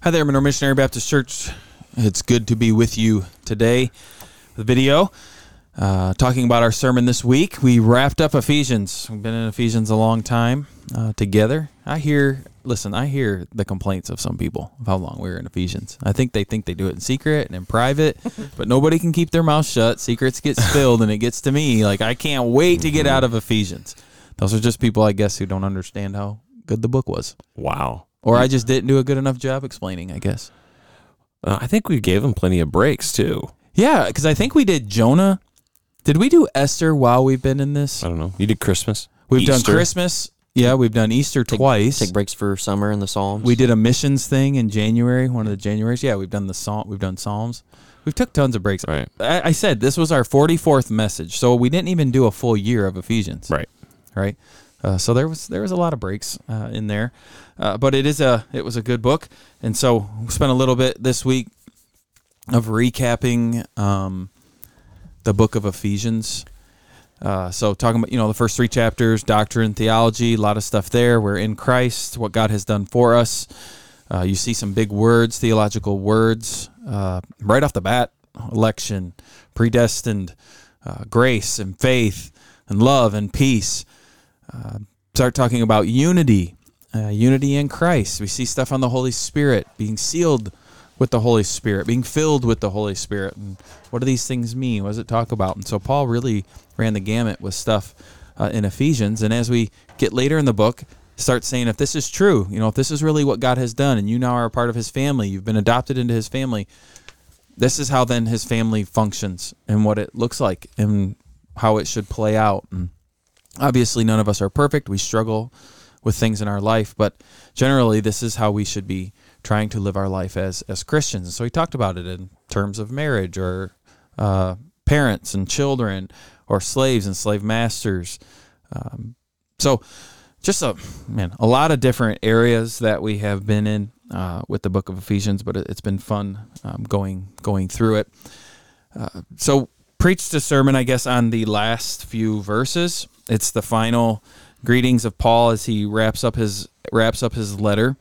Hi there, Monroe Missionary Baptist Church. It's good to be with you today. The video uh, talking about our sermon this week. We wrapped up Ephesians. We've been in Ephesians a long time uh, together. I hear, listen, I hear the complaints of some people of how long we were in Ephesians. I think they think they do it in secret and in private, but nobody can keep their mouth shut. Secrets get spilled, and it gets to me. Like I can't wait to get out of Ephesians. Those are just people, I guess, who don't understand how good the book was. Wow. Or I just didn't do a good enough job explaining, I guess. Uh, I think we gave him plenty of breaks too. Yeah, because I think we did Jonah. Did we do Esther while we've been in this? I don't know. You did Christmas. We've done Christmas. Yeah, we've done Easter twice. Take breaks for summer in the Psalms. we did a missions thing in January, one of the Januaries. Yeah, we've done the psalm. We've done Psalms. We've took tons of breaks. Right. I, I said this was our forty fourth message, so we didn't even do a full year of Ephesians. Right. right? Uh, so there was there was a lot of breaks uh, in there, uh, but it is a it was a good book, and so we spent a little bit this week of recapping um, the book of Ephesians. Uh, so talking about you know the first three chapters, doctrine, theology, a lot of stuff there. We're in Christ, what God has done for us. Uh, you see some big words, theological words, uh, right off the bat: election, predestined, uh, grace, and faith, and love, and peace uh, start talking about unity, uh, unity in Christ. We see stuff on the Holy Spirit, being sealed with the Holy Spirit, being filled with the Holy Spirit. And what do these things mean? What does it talk about? And so Paul really ran the gamut with stuff uh, in Ephesians. And as we get later in the book, start saying if this is true, you know, if this is really what God has done, and you now are a part of His family, you've been adopted into His family. This is how then His family functions and what it looks like and how it should play out. And obviously none of us are perfect we struggle with things in our life but generally this is how we should be trying to live our life as as christians. So he talked about it in terms of marriage or uh, parents and children or slaves and slave masters. Um, so just a man a lot of different areas that we have been in uh, with the book of ephesians but it, it's been fun um, going going through it. Uh, so preached a sermon i guess on the last few verses. It's the final greetings of paul as he wraps up his wraps up his letter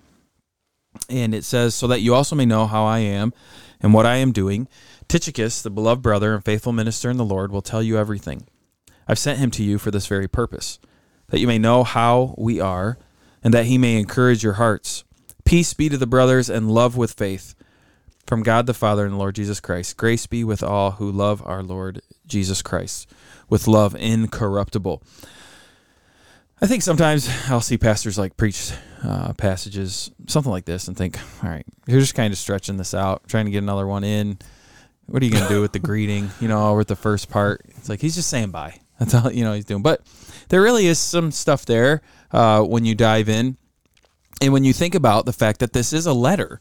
and it says so that you also may know how i am and what i am doing tychicus the beloved brother and faithful minister in the lord will tell you everything i've sent him to you for this very purpose that you may know how we are and that he may encourage your hearts peace be to the brothers and love with faith from God the Father and the Lord Jesus Christ. Grace be with all who love our Lord Jesus Christ with love incorruptible. I think sometimes I'll see pastors like preach uh, passages, something like this, and think, all right, you're just kind of stretching this out, trying to get another one in. What are you going to do with the greeting, you know, with the first part? It's like he's just saying bye. That's all, you know, he's doing. But there really is some stuff there uh, when you dive in. And when you think about the fact that this is a letter,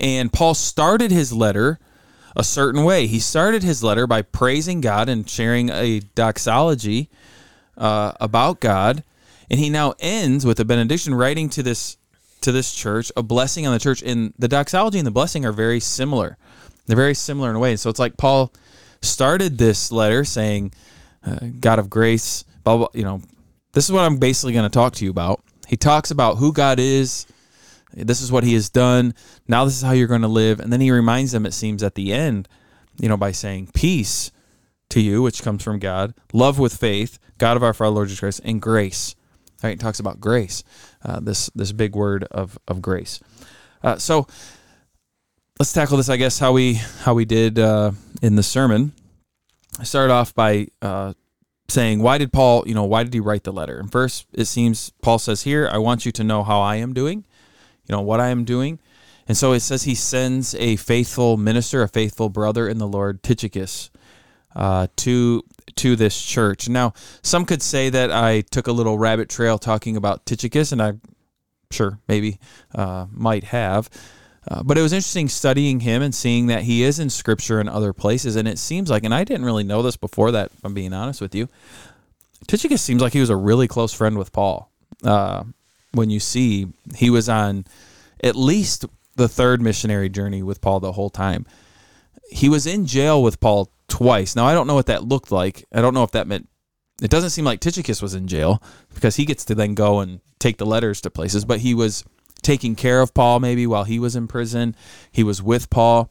and Paul started his letter a certain way. He started his letter by praising God and sharing a doxology uh, about God, and he now ends with a benediction, writing to this to this church a blessing on the church. And the doxology and the blessing are very similar. They're very similar in a way. So it's like Paul started this letter saying, uh, "God of grace," blah, blah, you know. This is what I'm basically going to talk to you about. He talks about who God is, this is what he has done. Now this is how you're going to live. And then he reminds them, it seems, at the end, you know, by saying peace to you, which comes from God, love with faith, God of our Father Lord Jesus Christ, and grace. Right, he talks about grace, uh, this this big word of of grace. Uh, so let's tackle this, I guess, how we how we did uh, in the sermon. I started off by uh, saying, why did Paul, you know, why did he write the letter? And first, it seems Paul says here, I want you to know how I am doing you know what I am doing. And so it says he sends a faithful minister, a faithful brother in the Lord, Tychicus, uh, to to this church. Now, some could say that I took a little rabbit trail talking about Tychicus, and I sure maybe uh, might have. Uh, but it was interesting studying him and seeing that he is in Scripture and other places, and it seems like, and I didn't really know this before that. If I'm being honest with you, Tychicus seems like he was a really close friend with Paul. Uh, when you see he was on at least the third missionary journey with Paul the whole time. He was in jail with Paul twice. Now I don't know what that looked like. I don't know if that meant it doesn't seem like Tychicus was in jail because he gets to then go and take the letters to places, but he was taking care of Paul maybe while he was in prison. He was with Paul.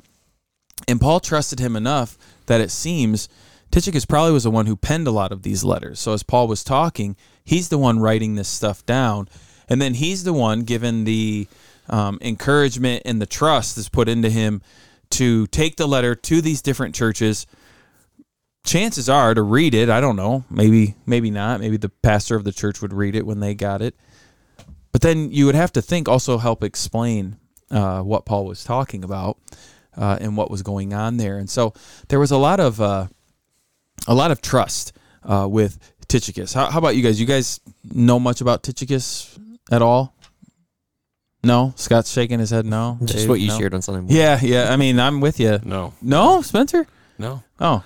And Paul trusted him enough that it seems Tychicus probably was the one who penned a lot of these letters. So as Paul was talking, he's the one writing this stuff down. And then he's the one given the um, encouragement and the trust that's put into him to take the letter to these different churches. Chances are to read it. I don't know. Maybe, maybe not. Maybe the pastor of the church would read it when they got it. But then you would have to think also help explain uh, what Paul was talking about uh, and what was going on there. And so there was a lot of uh, a lot of trust uh, with Tychicus. How, how, about you guys? You guys know much about Tychicus at all? No, Scott's shaking his head. No, just Dave, what you no? shared on Sunday morning. Yeah, yeah. I mean, I'm with you. No, No, Spencer. no, Oh,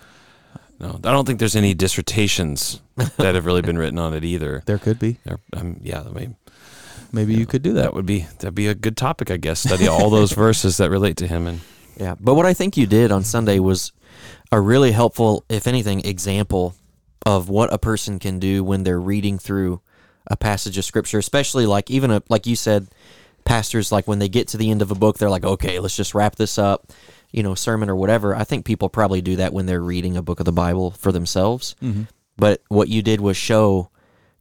no. I don't think there's any dissertations that have really been written on it either. there could be. There, um, yeah, I mean, Maybe you could do that. that would be that'd be a good topic, I guess. Study all those verses that relate to him, and Yeah, but what I think you did on Sunday was a really helpful, if anything, example of what a person can do when they're reading through a passage of scripture, especially like even a, like you said, pastors like when they get to the end of a book, they're like, okay, let's just wrap this up, you know, sermon or whatever. I think people probably do that when they're reading a book of the Bible for themselves. Mm-hmm. But what you did was show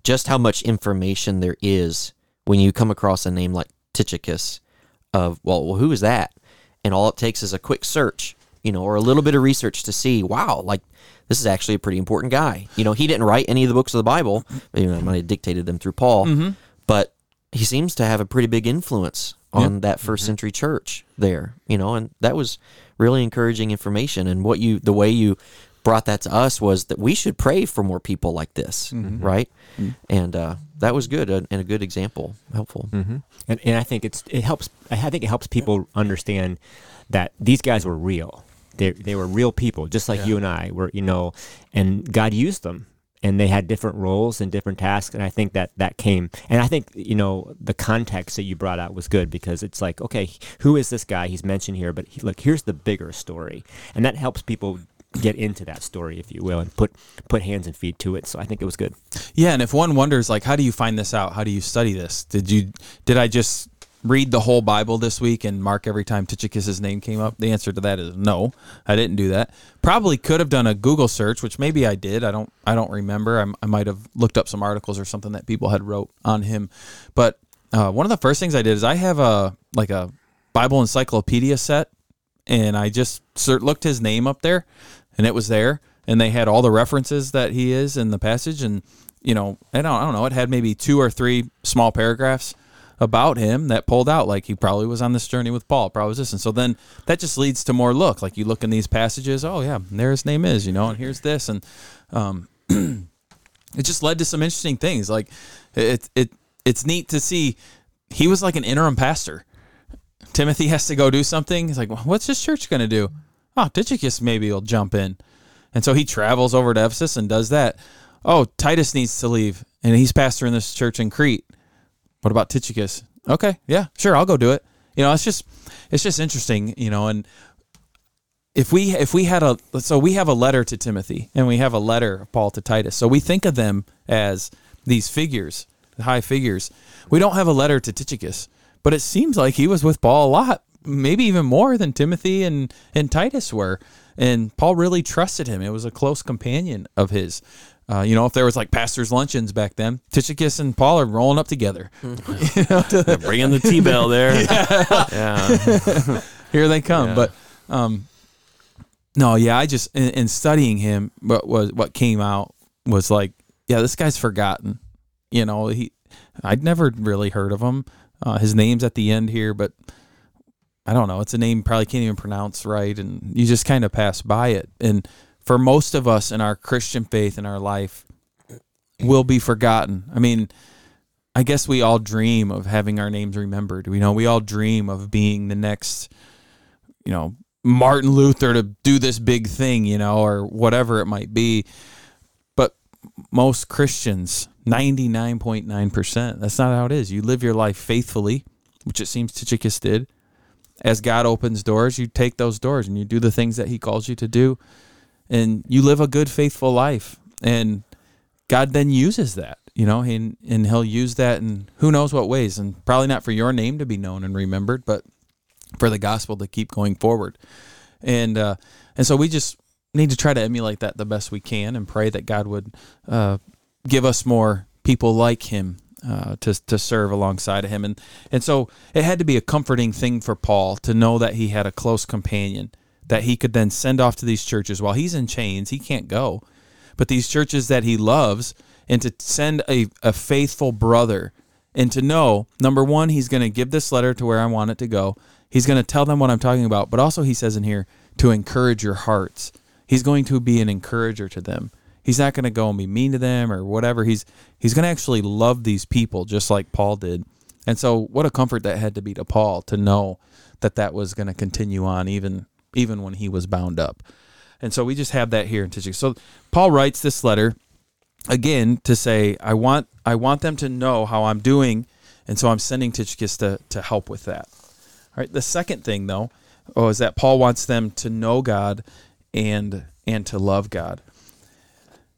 just how much information there is when you come across a name like Tychicus of, well, well, who is that? And all it takes is a quick search, you know, or a little bit of research to see, wow, like this is actually a pretty important guy. You know, he didn't write any of the books of the Bible. You know, he might have dictated them through Paul, mm-hmm. but he seems to have a pretty big influence on that 1st mm-hmm. century church there, you know, and that was really encouraging information. And what you, the way you brought that to us was that we should pray for more people like this, right? And uh, that was good and a good example, helpful. Mm-hmm. And, and I think it's it helps. I think it helps people understand that these guys were real. They they were real people, just like you and I were. You know, and God used them, and they had different roles and different tasks. And I think that that came. And I think you know the context that you brought out was good because it's like, okay, who is this guy? He's mentioned here, but he, look, here's the bigger story, and that helps people get into that story, if you will, and put put hands and feet to it. So I think it was good. Yeah, and if one wonders, like, how do you find this out? How do you study this? Did you did I just read the whole Bible this week and mark every time Tychicus's name came up? The answer to that is no. I didn't do that. Probably could have done a Google search, which maybe I did. I don't. I don't remember. I, I might have looked up some articles or something that people had wrote on him. But uh, one of the first things I did is I have a like a Bible encyclopedia set, and I just looked his name up there, and it was there, and they had all the references that he is in the passage, and you know, I don't, I don't know, it had maybe two or three small paragraphs about him that pulled out like he probably was on this journey with Paul, probably was this, and so then that just leads to more look. Like you look in these passages, oh yeah, there his name is, you know, and here's this, and um, it just led to some interesting things. Like it, it, it's neat to see. He was like an interim pastor. Timothy has to go do something. He's like, well, what's this church going to do? Oh, Tychicus maybe will jump in. And so he travels over to Ephesus and does that. Oh, Titus needs to leave, and he's pastoring this church in Crete. What about Tychicus? Okay, yeah, sure, I'll go do it. You know, it's just it's just interesting, you know, and if we if we had a so we have a letter to Timothy and we have a letter of Paul to Titus. So we think of them as these figures, high figures. We don't have a letter to Tychicus, but it seems like he was with Paul a lot, maybe even more than Timothy and and Titus were. And Paul really trusted him. It was a close companion of his. Uh, you know, if there was like pastors' luncheons back then, Tychicus and Paul are rolling up together. bring in the tea bell there. yeah. here they come. Yeah. But um, no, yeah, I just in, in studying him, what was what came out was like, yeah, this guy's forgotten. You know, he I'd never really heard of him. Uh, his name's at the end here, but I don't know. It's a name you probably can't even pronounce right, and you just kind of pass by it. And for most of us in our Christian faith in our life, will be forgotten. I mean, I guess we all dream of having our names remembered. We know we all dream of being the next, you know, Martin Luther to do this big thing, you know, or whatever it might be. But most Christians, 99.9%, that's not how it is. You live your life faithfully, which it seems Tychicus did. As God opens doors, you take those doors and you do the things that he calls you to do. And you live a good, faithful life. And God then uses that. you know, and and he'll use that in who knows what ways, and probably not for your name to be known and remembered, but for the gospel to keep going forward. And uh, and so we just need to try to emulate that the best we can, and pray that God would uh, give us more people like him uh, to to serve alongside of him, and and so it had to be a comforting thing for Paul to know that he had a close companion that he could then send off to these churches while he's in chains. He can't go, but these churches that he loves, and to send a, a faithful brother, and to know number one, he's going to give this letter to where I want it to go. He's going to tell them what I'm talking about, but also he says in here to encourage your hearts. He's going to be an encourager to them. He's not going to go and be mean to them or whatever. He's he's going to actually love these people just like Paul did. And so what a comfort that had to be to Paul to know that that was going to continue on even even when he was bound up. And so we just have that here in Tychicus. So Paul writes this letter again to say I want I want them to know how I'm doing and so I'm sending Tychicus to to help with that. All right, the second thing though oh, is that Paul wants them to know God and and to love God.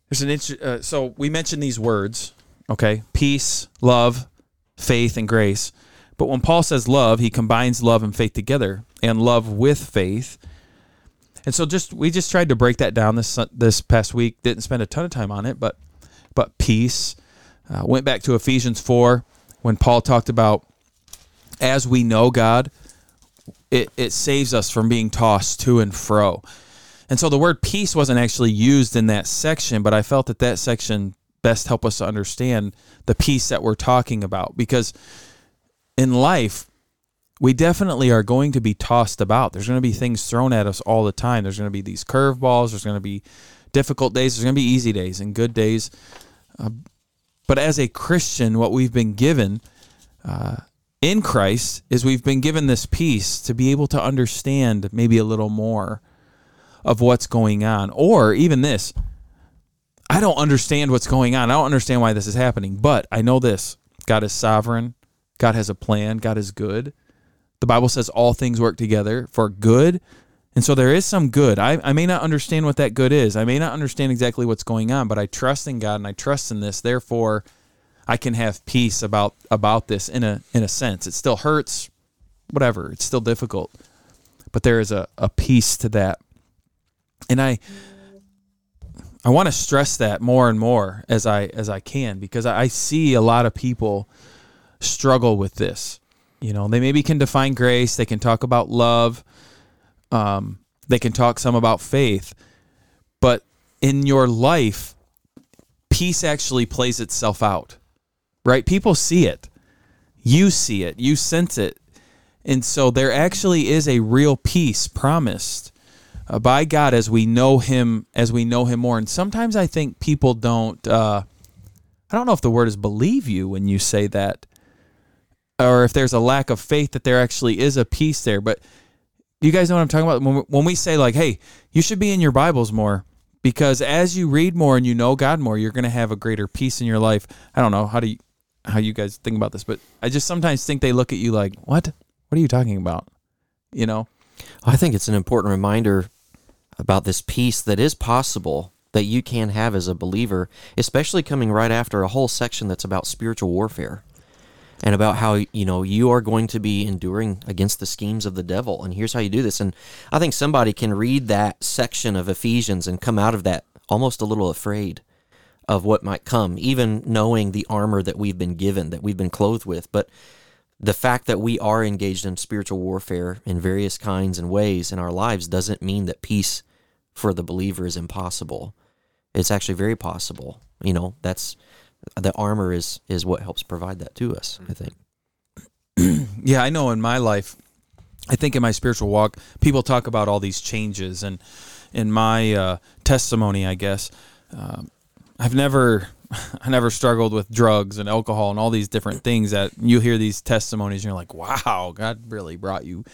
There's an uh, so we mentioned these words, okay? Peace, love, faith, and grace. But when Paul says love, he combines love and faith together, and love with faith. And so just we just tried to break that down this this past week. Didn't spend a ton of time on it, but but peace. Uh, went back to Ephesians four when Paul talked about as we know God, it, it saves us from being tossed to and fro. And so the word peace wasn't actually used in that section, but I felt that that section best helped us to understand the peace that we're talking about because in life we definitely are going to be tossed about. There's going to be things thrown at us all the time. There's going to be these curveballs. There's going to be difficult days. There's going to be easy days and good days. Uh, but as a Christian, what we've been given uh, in Christ is we've been given this peace to be able to understand maybe a little more of what's going on. Or even this I don't understand what's going on. I don't understand why this is happening, but I know this God is sovereign, God has a plan, God is good. The Bible says all things work together for good. And so there is some good. I, I may not understand what that good is. I may not understand exactly what's going on, but I trust in God and I trust in this. Therefore, I can have peace about about this in a in a sense. It still hurts, whatever. It's still difficult. But there is a, a peace to that and I I want to stress that more and more as I as I can because I see a lot of people struggle with this. You know, they maybe can define grace, they can talk about love, um, they can talk some about faith, but in your life, peace actually plays itself out. Right? People see it. You see it. You sense it. And so there actually is a real peace promised uh, by God as we know Him, as we know Him more. And sometimes I think people don't. Uh, I don't know if the word is believe you when you say that, or if there's a lack of faith that there actually is a peace there. But you guys know what I'm talking about when we, say like, "Hey, you should be in your Bibles more." Because as you read more and you know God more, you're going to have a greater peace in your life. I don't know how do you, how you guys think about this, but I just sometimes think they look at you like, "What? What are you talking about?" You know. I think it's an important reminder about this peace that is possible that you can have as a believer, especially coming right after a whole section that's about spiritual warfare and about how you know you are going to be enduring against the schemes of the devil and here's how you do this and i think somebody can read that section of ephesians and come out of that almost a little afraid of what might come even knowing the armor that we've been given that we've been clothed with but the fact that we are engaged in spiritual warfare in various kinds and ways in our lives doesn't mean that peace for the believer is impossible. It's actually very possible. You know, that's the armor is is what helps provide that to us, I think. yeah, I know in my life, I think in my spiritual walk, people talk about all these changes, and in my uh, testimony, I guess, uh, I've never, I never struggled with drugs and alcohol and all these different things that you hear these testimonies, and you're like, wow, God really brought you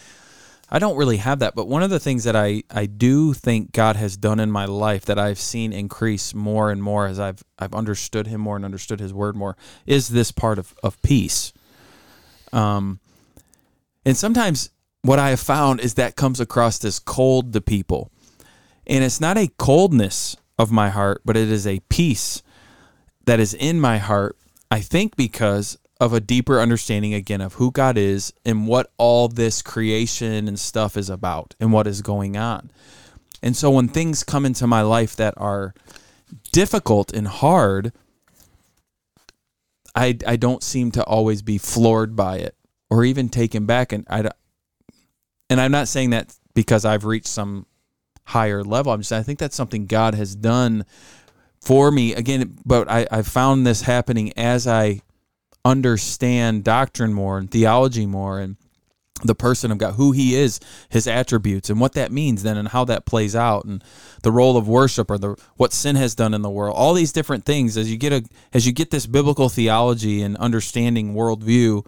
I don't really have that, but one of the things that I, I do think God has done in my life that I've seen increase more and more as I've I've understood Him more and understood His Word more is this part of, of peace. Um, and sometimes what I have found is that comes across as cold to people, and it's not a coldness of my heart, but it is a peace. that is in my heart, I think because of a deeper understanding again of who God is and what all this creation and stuff is about and what is going on. And so when things come into my life that are difficult and hard, I I don't seem to always be floored by it or even taken back and I and I'm not saying that because I've reached some higher level. I'm just I think that's something God has done for me again but I, I found this happening as I understand doctrine more and theology more and the person of God, who he is, his attributes, and what that means then, and how that plays out, and the role of worship, or the what sin has done in the world. All these different things as you get a as you get this biblical theology and understanding worldview,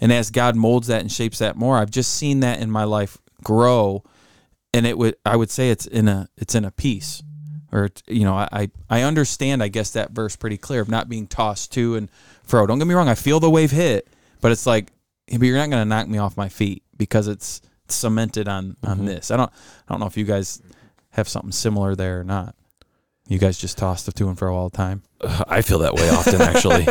and as God molds that and shapes that more, I've just seen that in my life grow, and it would I would say it's in a it's in a piece, or you know I I understand I guess that verse pretty clear of not being tossed to and fro. Don't get me wrong, I feel the wave hit, but it's like but you're not going to knock me off my feet because it's cemented on on this. I don't I don't know if you guys have something similar there or not. You guys just toss the to and fro all the time. I feel that way often, actually,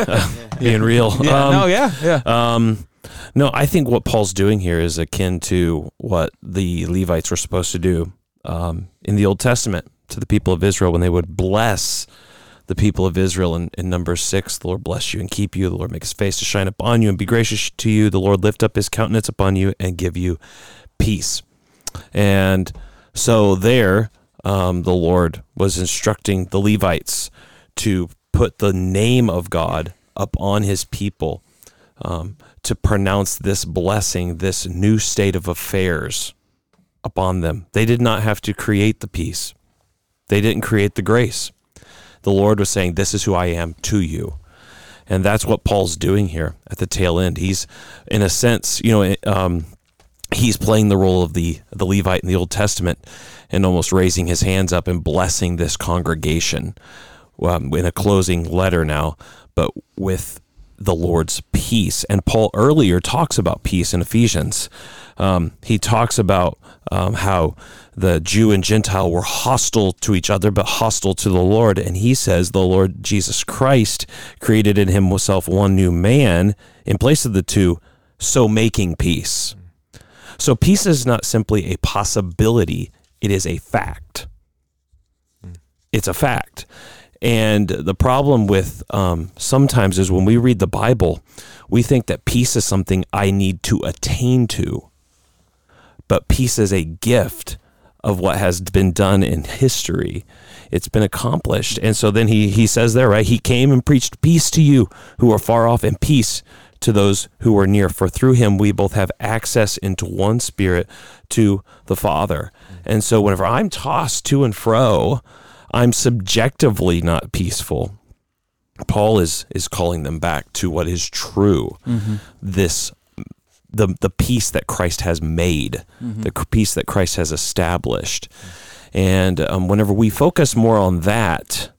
being real. Yeah, Um, no, yeah, yeah. Um, no, I think what Paul's doing here is akin to what the Levites were supposed to do um, in the Old Testament to the people of Israel when they would bless the people of Israel in, in Numbers six. The Lord bless you and keep you. The Lord make his face to shine upon you and be gracious to you. The Lord lift up his countenance upon you and give you peace. And so there, um, the Lord was instructing the Levites to put the name of God upon his people um, to pronounce this blessing, this new state of affairs upon them. They did not have to create the peace, they didn't create the grace. The Lord was saying, This is who I am to you. And that's what Paul's doing here at the tail end. He's, in a sense, you know, um, he's playing the role of the the Levite in the Old Testament and almost raising his hands up and blessing this congregation um, in a closing letter now, but with the Lord's peace. And Paul earlier talks about peace in Ephesians. Um, he talks about um, how the Jew and Gentile were hostile to each other, but hostile to the Lord. And he says the Lord Jesus Christ created in himself one new man in place of the two, so making peace. So peace is not simply a possibility, it is a fact. It's a fact. And the problem with um, sometimes is when we read the Bible, we think that peace is something I need to attain to. But peace is a gift of what has been done in history. It's been accomplished. And so then he, he says there, right? He came and preached peace to you who are far off and peace to those who are near. For through him we both have access into one spirit to the Father. And so whenever I'm tossed to and fro, I'm subjectively not peaceful. Paul is is calling them back to what is true. Mm-hmm. This the the peace that Christ has made, the peace that Christ has established. And um, whenever we focus more on that,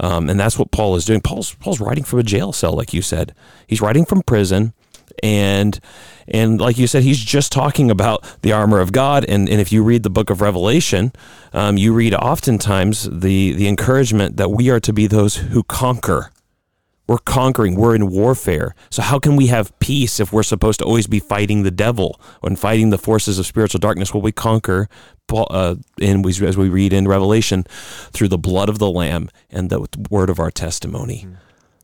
um, and that's what Paul is doing. Paul's Paul's writing from a jail cell, like you said. He's writing from prison, and and like you said, he's just talking about the armor of God. And and if you read the book of Revelation, um, you read oftentimes the the encouragement that we are to be those who conquer. We're conquering. We're in warfare. So how can we have peace if we're supposed to always be fighting the devil and fighting the forces of spiritual darkness? Well, we conquer, uh, and we, as we read in Revelation, through the blood of the Lamb and the word of our testimony,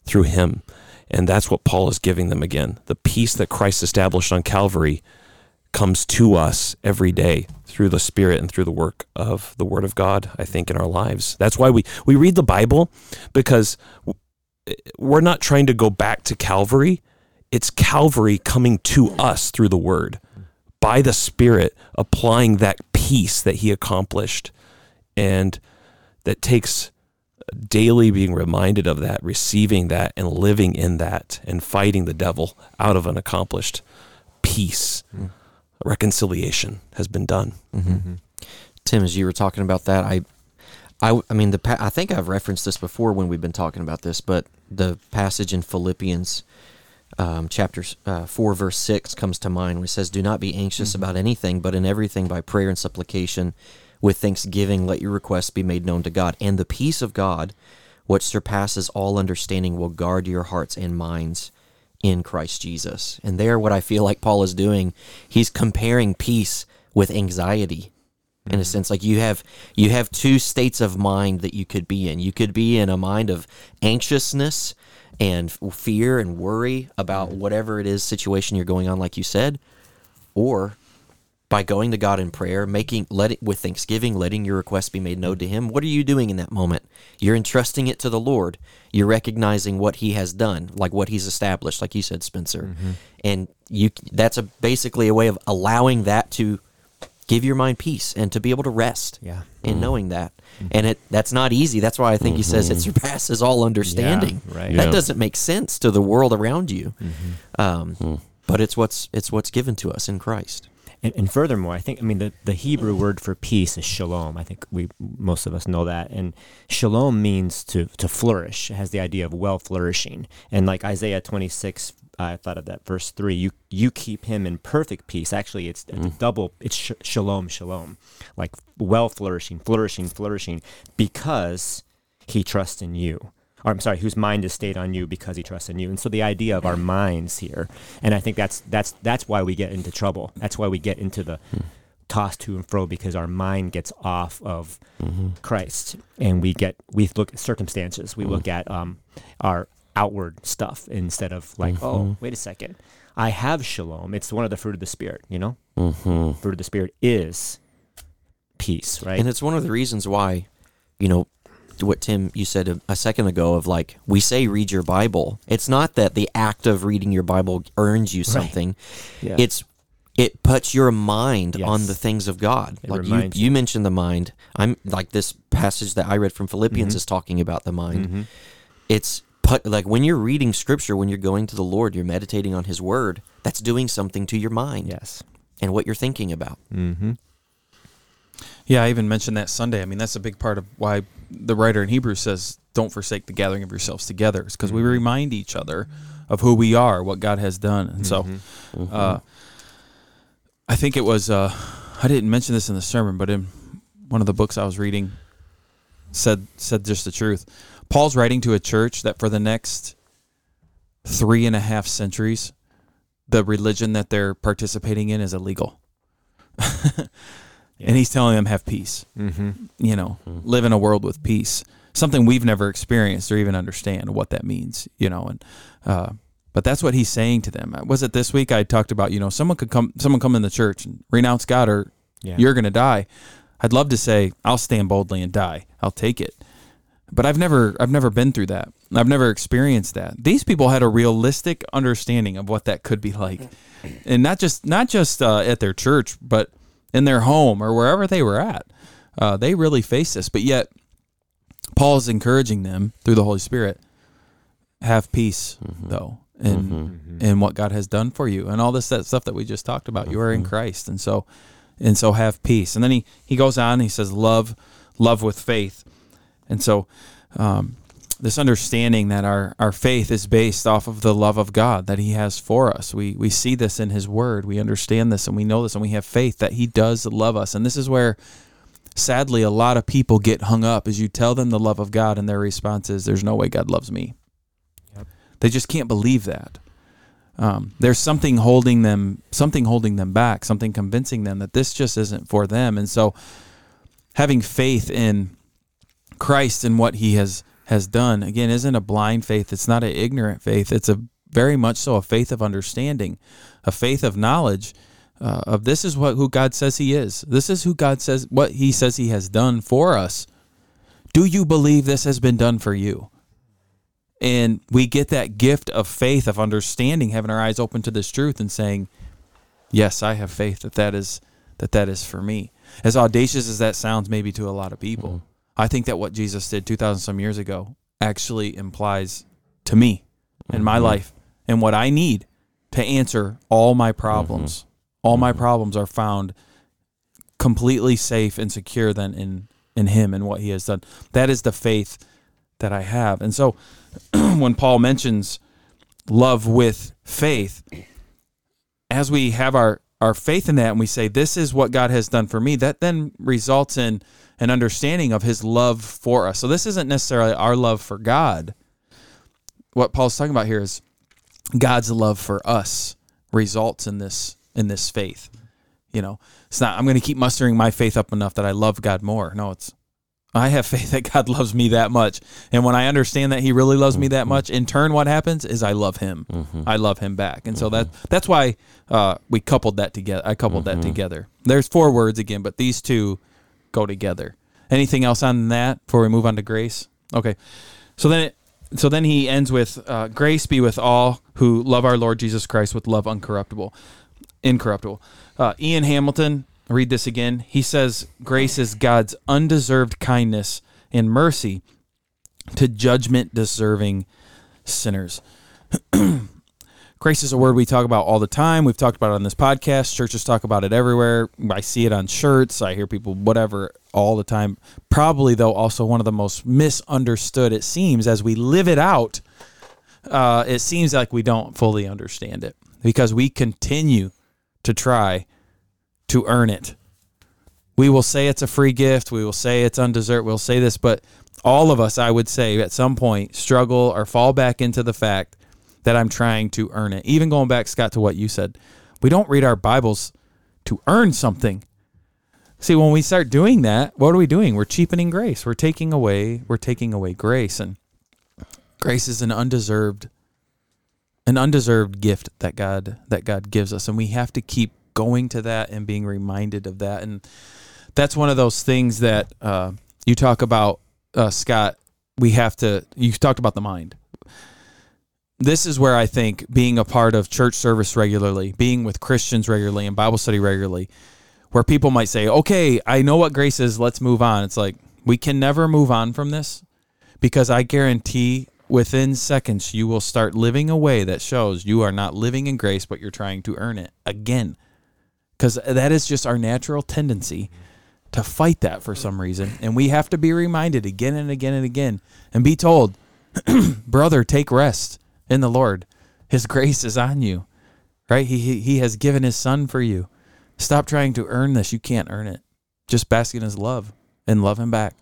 through Him, and that's what Paul is giving them again. The peace that Christ established on Calvary comes to us every day through the Spirit and through the work of the Word of God. I think in our lives. That's why we we read the Bible because we're not trying to go back to Calvary. It's Calvary coming to us through the Word by the Spirit, applying that peace that He accomplished, and that takes daily being reminded of that, receiving that, and living in that, and fighting the devil out of an accomplished peace. Mm-hmm. Reconciliation has been done. Mm-hmm. Tim, as you were talking about that, I, I, I mean, the pa- I think I've referenced this before when we've been talking about this, but the passage in Philippians, um, chapter uh, four, verse six, comes to mind. Where it says, "Do not be anxious about anything, but in everything by prayer and supplication, with thanksgiving, let your requests be made known to God, and the peace of God." what surpasses all understanding will guard your hearts and minds in Christ Jesus. And there, what I feel like Paul is doing, he's comparing peace with anxiety. In a mm-hmm. sense, like you have you have two states of mind that you could be in. You could be in a mind of anxiousness and fear and worry about mm-hmm. whatever it is situation you're going on, like you said, or by going to God in prayer, making let it with thanksgiving, letting your request be made known to mm-hmm. Him. What are you doing in that moment? You're entrusting it to the Lord. You're recognizing what He has done, like what He's established, like you said, Spencer, and you. That's a basically a way of allowing that to give your mind peace and to be able to rest Yeah. in mm-hmm. knowing that. Mm-hmm. And it that's not easy. That's why I think he says it surpasses mm-hmm. all understanding. Yeah, right. That Yeah. doesn't make sense to the world around you. Um, mm. But it's what's it's what's given to us in Christ. And, and furthermore, I think I mean the, the Hebrew word for peace is shalom. I think we most of us know that. And shalom means to to flourish. It has the idea of well flourishing. And like Isaiah twenty six, I thought of that verse three. You you keep him in perfect peace. Actually, it's it's a mm. double. It's sh- shalom, shalom, like well flourishing, flourishing, flourishing, because he trusts in you. Or I'm sorry, whose mind is stayed on you because he trusts in you. And so the idea of our minds here, and I think that's that's that's why we get into trouble. That's why we get into the hmm. tossed to and fro because our mind gets off of mm-hmm. Christ, and we get we look at circumstances. We mm-hmm. look at um, our outward stuff instead of like, oh, wait a second, I have shalom. It's one of the fruit of the spirit. You know, Mm-hmm. fruit of the spirit is peace, right? And it's one of the reasons why, you know, what Tim you said a, a second ago of like we say read your Bible. It's not that the act of reading your Bible earns you something. Yeah. It's it puts your mind Yes. on the things of God. It like you, you mentioned the mind. I'm like this passage that I read from Philippians Mhm. is talking about the mind. Mhm. It's put like when you're reading scripture, when you're going to the Lord, you're meditating on his word, that's doing something to your mind yes. and what you're thinking about. Mm-hmm. Yeah, I even mentioned that Sunday. I mean, that's a big part of why the writer in Hebrews says, "Don't forsake the gathering of yourselves together," because we remind each other of who we are, what God has done, and so. Uh, I think it was. Uh, I didn't mention this in the sermon, but in one of the books I was reading, said said just the truth. Paul's writing to a church that for the next three and a half centuries, the religion that they're participating in is illegal, and he's telling them have peace. Mm-hmm. You know, live in a world with peace. Something we've never experienced or even understand what that means. You know, and uh, but that's what he's saying to them. Was it this week I talked about? You know, someone could come, someone come in the church and renounce God, or Yeah. you're going to die. I'd love to say I'll stand boldly and die. I'll take it. But I've never I've never been through that. I've never experienced that. These people had a realistic understanding of what that could be like. And not just not just uh, at their church, but in their home or wherever they were at. Uh, they really faced this. But yet Paul is encouraging them through the Holy Spirit have peace though in in what God has done for you and all this that stuff that we just talked about. You are in Christ, and so and so have peace. And then he he goes on. And he says, "Love, love with faith." And so, um, this understanding that our our faith is based off of the love of God that He has for us. We we see this in His Word. We understand this, and we know this, and we have faith that He does love us. And this is where. Sadly, a lot of people get hung up as you tell them the love of God, and their response is, "There's no way God loves me." They just can't believe that. Um, there's something holding them, something holding them back, something convincing them that this just isn't for them. And so, having faith in Christ and what He has has done again isn't a blind faith. It's not an ignorant faith. It's a very much so a faith of understanding, a faith of knowledge. Uh, of this is what who God says He is. This is who God says what He says He has done for us. Do you believe this has been done for you? and we get that gift of faith of understanding having our eyes open to this truth and saying yes i have faith that that is that that is for me as audacious as that sounds maybe to a lot of people i think that what jesus did 2000 some years ago actually implies to me in my mm-hmm. life and what i need to answer all my problems. Mm-hmm. All my mm-hmm. problems are found completely safe and secure then in in him and what he has done. That is the faith that i have. And so when Paul mentions love with faith, as we have our our faith in that and we say this is what God has done for me, that then results in an understanding of his love for us. So this isn't necessarily our love for God. What Paul's talking about here is God's love for us results in this in this faith. You know, it's not I'm going to keep mustering my faith up enough that I love God more. No, it's I have faith that God loves me that much. And when I understand that he really loves me that mm-hmm. much, in turn what happens is I love him. Mm-hmm. I love him back. And so that mm-hmm. that's why uh, we coupled that together. I coupled that together. There's four words again, but these two go together. Anything else on that before we move on to grace? Okay. So then it, so then he ends with uh, grace be with all who love our Lord Jesus Christ with love uncorruptible, incorruptible. Uh, Ian Hamilton, read this again. He says grace is God's undeserved kindness and mercy to judgment deserving sinners. Grace is a word we talk about all the time. We've talked about it on this podcast. Churches talk about it everywhere. I see it on shirts. I hear people, whatever, all the time. Probably, though, also one of the most misunderstood, it seems, as we live it out. Uh, it seems like we don't fully understand it because we continue to try to earn it. We will say it's a free gift. We will say it's undeserved. We'll say this, but all of us, I would say, at some point struggle or fall back into the fact that I'm trying to earn it. Even going back, Scott, to what you said, we don't read our Bibles to earn something. See, when we start doing that, what are we doing? We're cheapening grace. We're taking away. We're taking away grace, and grace is an undeserved, an undeserved gift that God that God gives us, and we have to keep going to that and being reminded of that. And that's one of those things that uh, you talk about, uh, Scott. We have to. You talked about the mind this is where I think being a part of church service regularly, being with Christians regularly and Bible study regularly, where people might say, okay, I know what grace is, let's move on. It's like, we can never move on from this because I guarantee within seconds you will start living a way that shows you are not living in grace, but you're trying to earn it again. Because that is just our natural tendency to fight that for some reason. And we have to be reminded again and again and again and be told, brother, take rest in the Lord. His grace is on you, right? He, he, he has given his son for you. Stop trying to earn this. You can't earn it. Just bask in his love and love him back.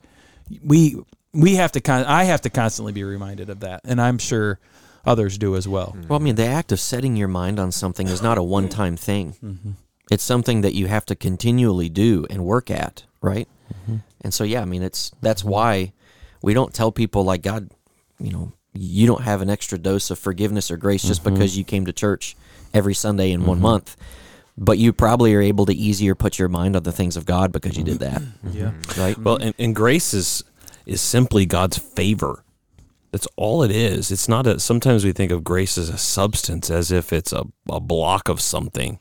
We, we have to, con- I have to constantly be reminded of that. And I'm sure others do as well. Well, I mean, the act of setting your mind on something is not a one time thing. Mm-hmm. It's something that you have to continually do and work at, right? Mm-hmm. And so, yeah, I mean, it's that's why we don't tell people like God, you know, you don't have an extra dose of forgiveness or grace just mm-hmm. because you came to church every Sunday in one mm-hmm. month. But you probably are able to easier put your mind on the things of God because you did that, mm-hmm. Yeah. right? Well, and, and grace is is simply God's favor. That's all it is. It's not a. Sometimes we think of grace as a substance, as if it's a, a block of something.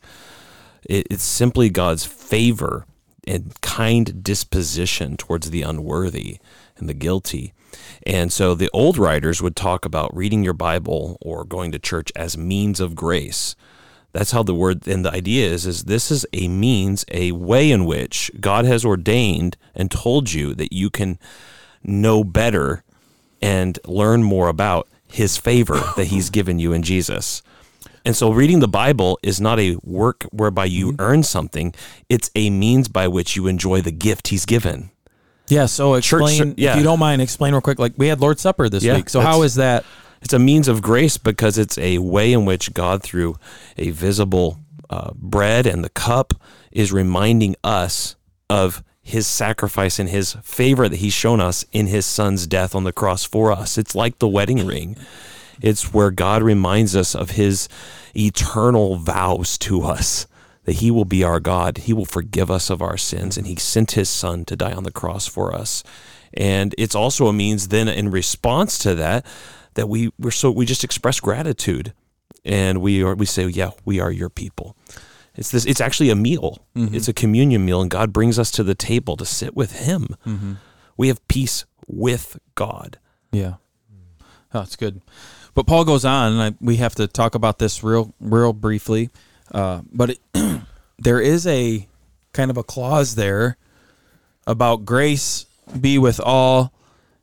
It, it's simply God's favor and kind disposition towards the unworthy and the guilty. And so the old writers would talk about reading your Bible or going to church as means of grace. That's how the word and the idea is is this is a means, a way in which God has ordained and told you that you can know better and learn more about his favor that he's given you in Jesus. And so reading the Bible is not a work whereby you mm-hmm. earn something, it's a means by which you enjoy the gift he's given. Yeah. So Church- explain, yeah. if you don't mind, explain real quick. Like we had Lord's Supper this Yeah, week. So how is that? It's a means of grace because it's a way in which God, through a visible uh, bread and the cup, is reminding us of his sacrifice and his favor that he's shown us in his son's death on the cross for us. It's like the wedding ring. It's where God reminds us of his eternal vows to us that he will be our God. He will forgive us of our sins, and he sent his son to die on the cross for us. And it's also a means then in response to that that we we're so we just express gratitude and we are we say, Yeah, we are your people. It's this it's actually a meal. Mm-hmm. It's a communion meal, and God brings us to the table to sit with him. Mm-hmm. We have peace with God. Yeah. Oh, it's good. But Paul goes on, and I, we have to talk about this real, real briefly. Uh, but it, there is a kind of a clause there about grace be with all,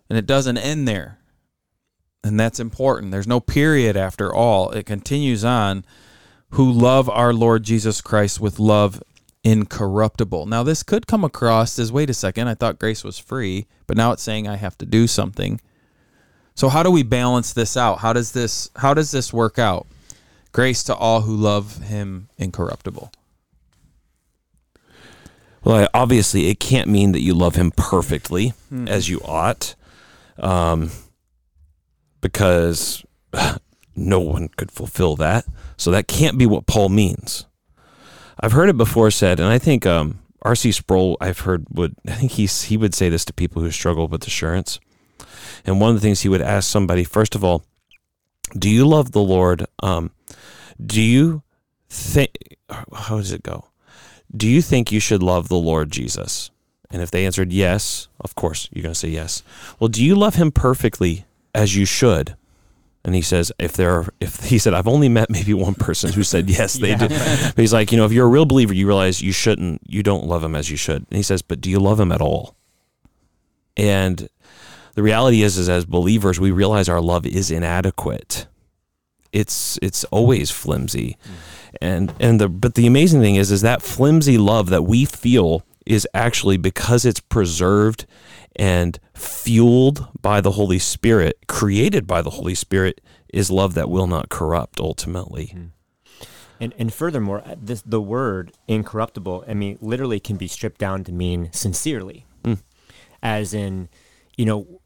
and it doesn't end there. And that's important. There's no period after all. It continues on. who love our Lord Jesus Christ with love incorruptible. Now, this could come across as wait a second, I thought grace was free, but now it's saying I have to do something. So how do we balance this out? How does this how does this work out? Grace to all who love him incorruptible. Well, I- obviously, it can't mean that you love him perfectly as you ought, um, because no one could fulfill that. So that can't be what Paul means. I've heard it before said, and I think um, R.C. Sproul, I've heard would I think he's he would say this to people who struggle with assurance. And one of the things he would ask somebody, first of all, do you love the Lord? Um, do you think? How does it go? do you think you should love the Lord Jesus? And if they answered yes, of course, you're going to say yes. Well, do you love him perfectly as you should? And he says, if there are, if he said, I've only met maybe one person who said yes, they do. But he's like, you know, if you're a real believer, you realize you shouldn't, you don't love him as you should. And he says, but do you love him at all? And the reality is, is as believers, we realize our love is inadequate. It's it's always flimsy, and and the but the amazing thing is, is that flimsy love that we feel is actually because it's preserved and fueled by the Holy Spirit, created by the Holy Spirit, is love that will not corrupt ultimately. And and furthermore, uh, this the word incorruptible. I mean, literally can be stripped down to mean sincerely, Mm. as in, you know,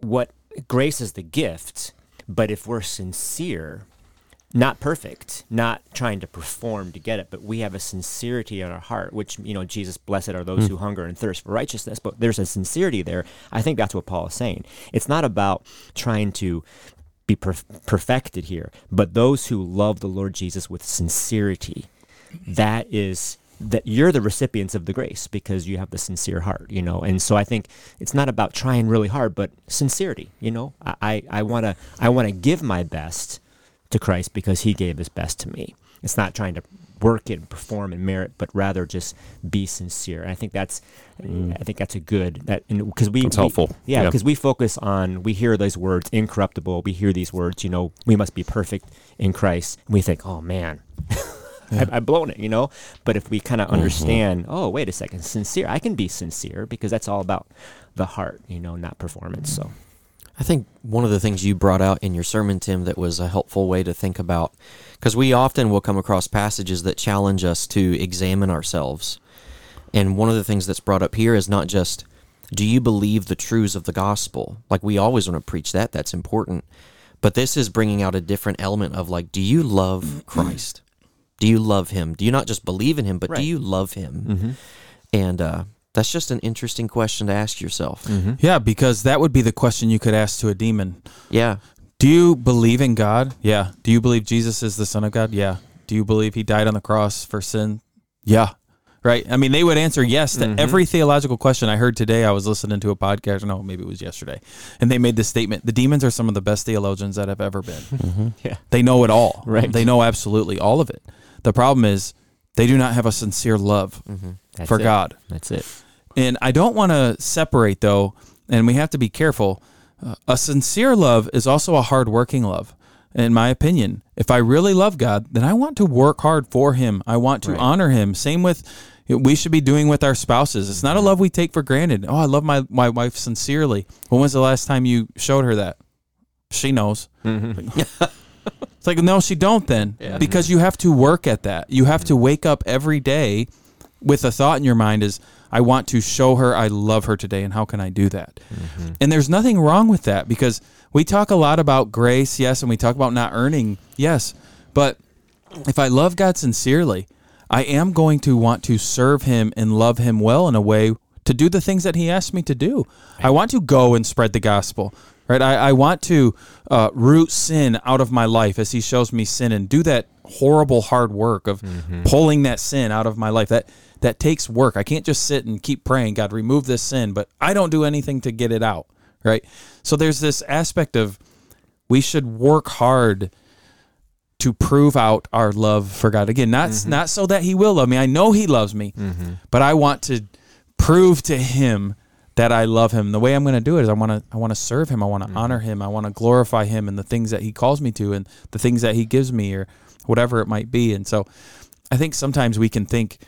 what grace is the gift, but if we're sincere, not perfect, not trying to perform to get it, but we have a sincerity in our heart, which you know, Jesus, blessed are those hmm. who hunger and thirst for righteousness. But there's a sincerity there. I think that's what Paul is saying. It's not about trying to be perf- perfected here, but those who love the Lord Jesus with sincerity, that is that you're the recipients of the grace because you have the sincere heart, you know. And so I think it's not about trying really hard, but sincerity, you know. I I, I wanna I wanna give my best to Christ because He gave His best to me. It's not trying to work and perform and merit, but rather just be sincere. And I think that's, mm. I think that's a good that because we we- helpful. yeah, Yeah. because we focus on we hear those words incorruptible. We hear these words, you know, we must be perfect in Christ. And we think, oh man, I, I've blown it, you know. But if we kind of mm-hmm. understand, oh wait a second, sincere, I can be sincere because that's all about the heart, you know, not performance. So I think one of the things you brought out in your sermon, Tim, that was a helpful way to think about, because we often will come across passages that challenge us to examine ourselves. And one of the things that's brought up here is not just, do you believe the truths of the gospel? Like we always want to preach that, that's important. But this is bringing out a different element of like, do you love Christ? Do you love him? Do you not just believe in him, but do you love him? Mm-hmm. And uh, that's just an interesting question to ask yourself. Mm-hmm. Yeah, because that would be the question you could ask to a demon. Yeah. Do you believe in God? Yeah. Do you believe Jesus is the Son of God? Yeah. Do you believe he died on the cross for sin? Yeah. Right. I mean, they would answer yes to mm-hmm. every theological question I heard today. I was listening to a podcast. No, maybe it was yesterday. And they made this statement The demons are some of the best theologians that have ever been. yeah, They know it all. Right. They know absolutely all of it. The problem is they do not have a sincere love that's for it. God. That's it. And I don't want to separate though, and we have to be careful. Uh, a sincere love is also a hard-working love. In my opinion, if I really love God, then I want to work hard for Him. I want to Right. honor Him. Same with we should be doing with our spouses. It's not a love we take for granted. Oh, I love my my wife sincerely. When was the last time you showed her that? She knows. It's like no, she don't then mm-hmm. because you have to work at that. You have to mm-hmm. wake up every day with a thought in your mind is I want to show her I love her today and how can I do that? Mm-hmm. And there's nothing wrong with that because we talk a lot about grace, yes, and we talk about not earning, yes. But if I love God sincerely, I am going to want to serve him and love him well in a way to do the things that he asked me to do. I want to go and spread the gospel. Right, I, I want to uh, root sin out of my life as He shows me sin, and do that horrible hard work of mm-hmm. pulling that sin out of my life. That that takes work. I can't just sit and keep praying, God, remove this sin, but I don't do anything to get it out. Right, so there's this aspect of we should work hard to prove out our love for God. Again, not mm-hmm. not so that He will love me. I know He loves me, mm-hmm. but I want to prove to Him that I love him. The way I'm going to do it is I want to I want to serve him. I want to Mm-hmm. honor him. I want to glorify him and the things that he calls me to and the things that he gives me or whatever it might be. And so I think sometimes we can think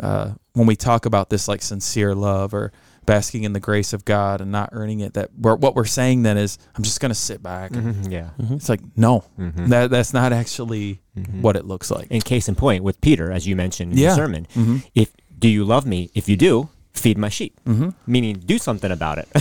uh, when we talk about this like sincere love or basking in the grace of God and not earning it that we're, what we're saying then is I'm just going to sit back. Mhm, Yeah. It's like no. Mhm. That that's not actually Mhm. what it looks like. In case in point, with Peter, as you mentioned in Yeah. the sermon, Mm-hmm. if do you love me? If you do, feed my sheep. Mm-hmm. Meaning, do something about it.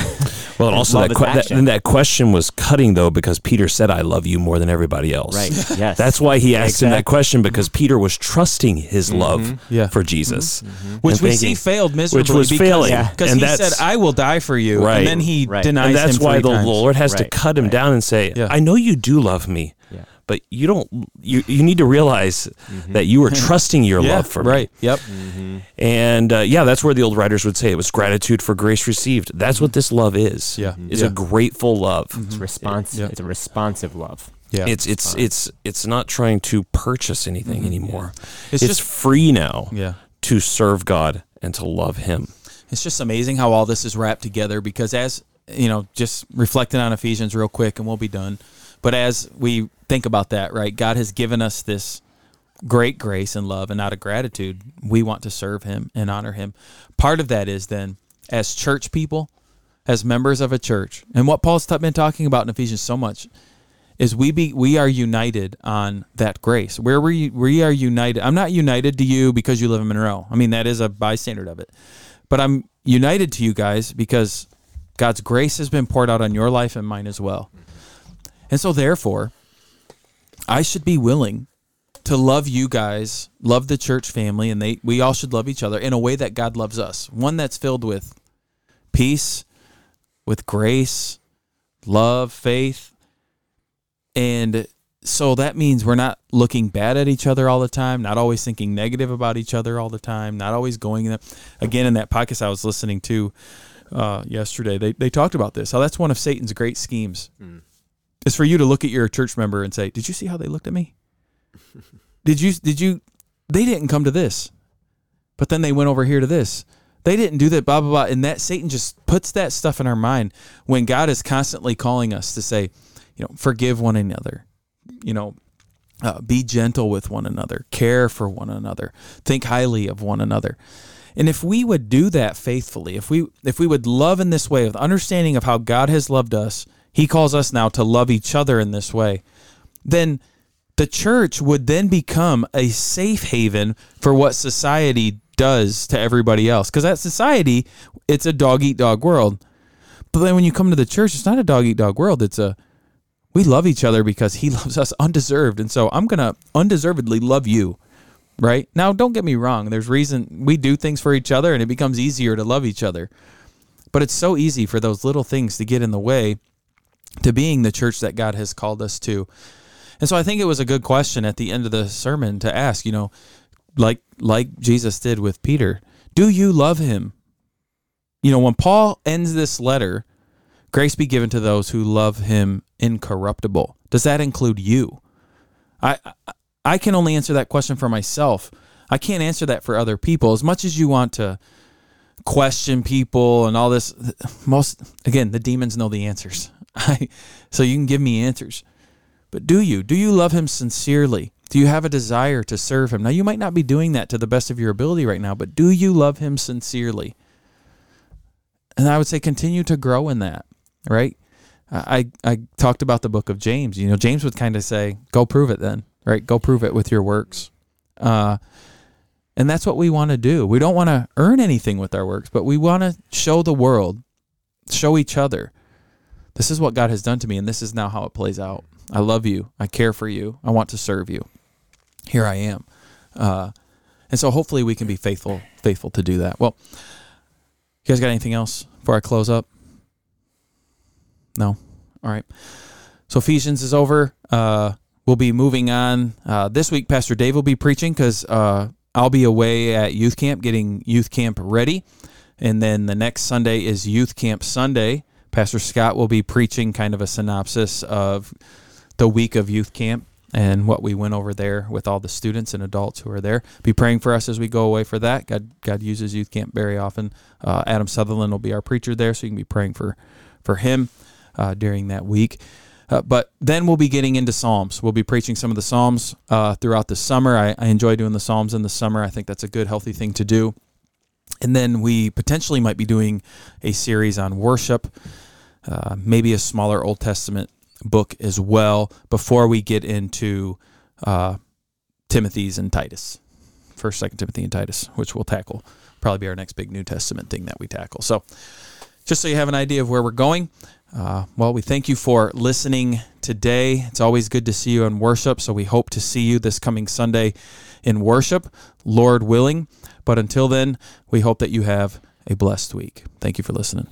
Well, and also Love that, is que- that and that question was cutting though because Peter said, "I love you more than everybody else." right. Yes. That's why he asked him that question mm-hmm. because Peter was trusting his mm-hmm. love Yeah. for Jesus, mm-hmm. Which and we thinking- see failed miserably Which was because, failing. Yeah. because And he said, "I will die for you," Right. and then he Right. denies and that's him why three the times. Lord has to cut him right. down and say, Yeah. "I know you do love me, Yeah. But you don't. You you need to realize mm-hmm. that you are trusting your Yeah, love for me." right. Yep. Mm-hmm. And uh, yeah, that's where the old writers would say it was gratitude for grace received. That's what mm-hmm. this love is. Yeah. is Yeah. a grateful love. It's response. Yeah. It's a responsive love. Yeah. It's it's it's it's not trying to purchase anything anymore. It's It's, just- free now yeah. to serve God and to love Him. It's just amazing how all this is wrapped together because as you know, just reflecting on Ephesians real quick and we'll be done. But as we think about that, right, God has given us this great grace and love and out of gratitude, we want to serve him and honor him. Part of that is then as church people, as members of a church, and what Paul's been talking about in Ephesians so much is we be we are united on that grace. Where we we are united. I'm not united to you because you live in Monroe. I mean that is a bystander of it. But I'm united to you guys because God's grace has been poured out on your life and mine as well. And so therefore, I should be willing to love you guys, love the church family, and they we all should love each other in a way that God loves us. One that's filled with peace, with grace, love, faith. And so that means we're not looking bad at each other all the time, not always thinking negative about each other all the time, not always going in. Again, in that podcast I was listening to uh, yesterday, they, they talked about this. How that's one of Satan's great schemes is for you to look at your church member and say, "Did you see how they looked at me? Did you did you they didn't come to this. But then they went over here to this. They didn't do that blah blah blah and that Satan just puts that stuff in our mind when God is constantly calling us to say, you know, forgive one another. You know, uh, be gentle with one another, care for one another, think highly of one another. And if we would do that faithfully, if we if we would love in this way with understanding of how God has loved us, he calls us now to love each other in this way, then the church would then become a safe haven for what society does to everybody else. Because that society, it's a dog eat dog world. But then when you come to the church, it's not a dog eat dog world. It's a we love each other because he loves us undeserved. And so I'm going to undeservedly love you. Right? Now, don't get me wrong. There's reason we do things for each other and it becomes easier to love each other. But it's so easy for those little things to get in the way to being the church that God has called us to. And so I think it was a good question at the end of the sermon to ask, you know, like like Jesus did with Peter, do you love him? You know, when Paul ends this letter, grace be given to those who love him incorruptible. Does that include you? I I- can only answer that question for myself. I can't answer that for other people. As much as you want to question people and all this most again, the demons know the answers. So you can give me answers. But do you? Do you love him sincerely? Do you have a desire to serve him? Now, you might not be doing that to the best of your ability right now, but do you love him sincerely? And I would say continue to grow in that, right? I, I talked about the book of James. You know, James would kind of say, go prove it then, right? Go prove it with your works. Uh, and that's what we want to do. We don't want to earn anything with our works, but we want to show the world, show each other. This is what God has done to me, and this is now how it plays out. I love you. I care for you. I want to serve you. Here I am. Uh, and so hopefully we can be faithful, faithful to do that. Well, you guys got anything else before I close up? No. All right. So Ephesians is over. Uh, we'll be moving on. Uh, this week, Pastor Dave will be preaching because uh, I'll be away at youth camp getting youth camp ready. And then the next Sunday is youth camp Sunday. Pastor Scott will be preaching kind of a synopsis of the week of youth camp. and what we went over there with all the students and adults who are there. Be praying for us as we go away for that. God God uses youth camp very often. Uh, Adam Sutherland will be our preacher there, so you can be praying for for him uh, during that week. Uh, but then we'll be getting into Psalms. We'll be preaching some of the Psalms uh, throughout the summer. I, I enjoy doing the Psalms in the summer. I think that's a good, healthy thing to do. And then we potentially might be doing a series on worship, uh, maybe a smaller Old Testament book as well, before we get into uh, Timothy's and Titus, First, Second Timothy, and Titus, which we'll tackle. Probably be our next big New Testament thing that we tackle. So, just so you have an idea of where we're going. Uh, well, we thank you for listening today. It's always good to see you in worship. So we hope to see you this coming Sunday in worship, Lord willing. But until then, we hope that you have a blessed week. Thank you for listening.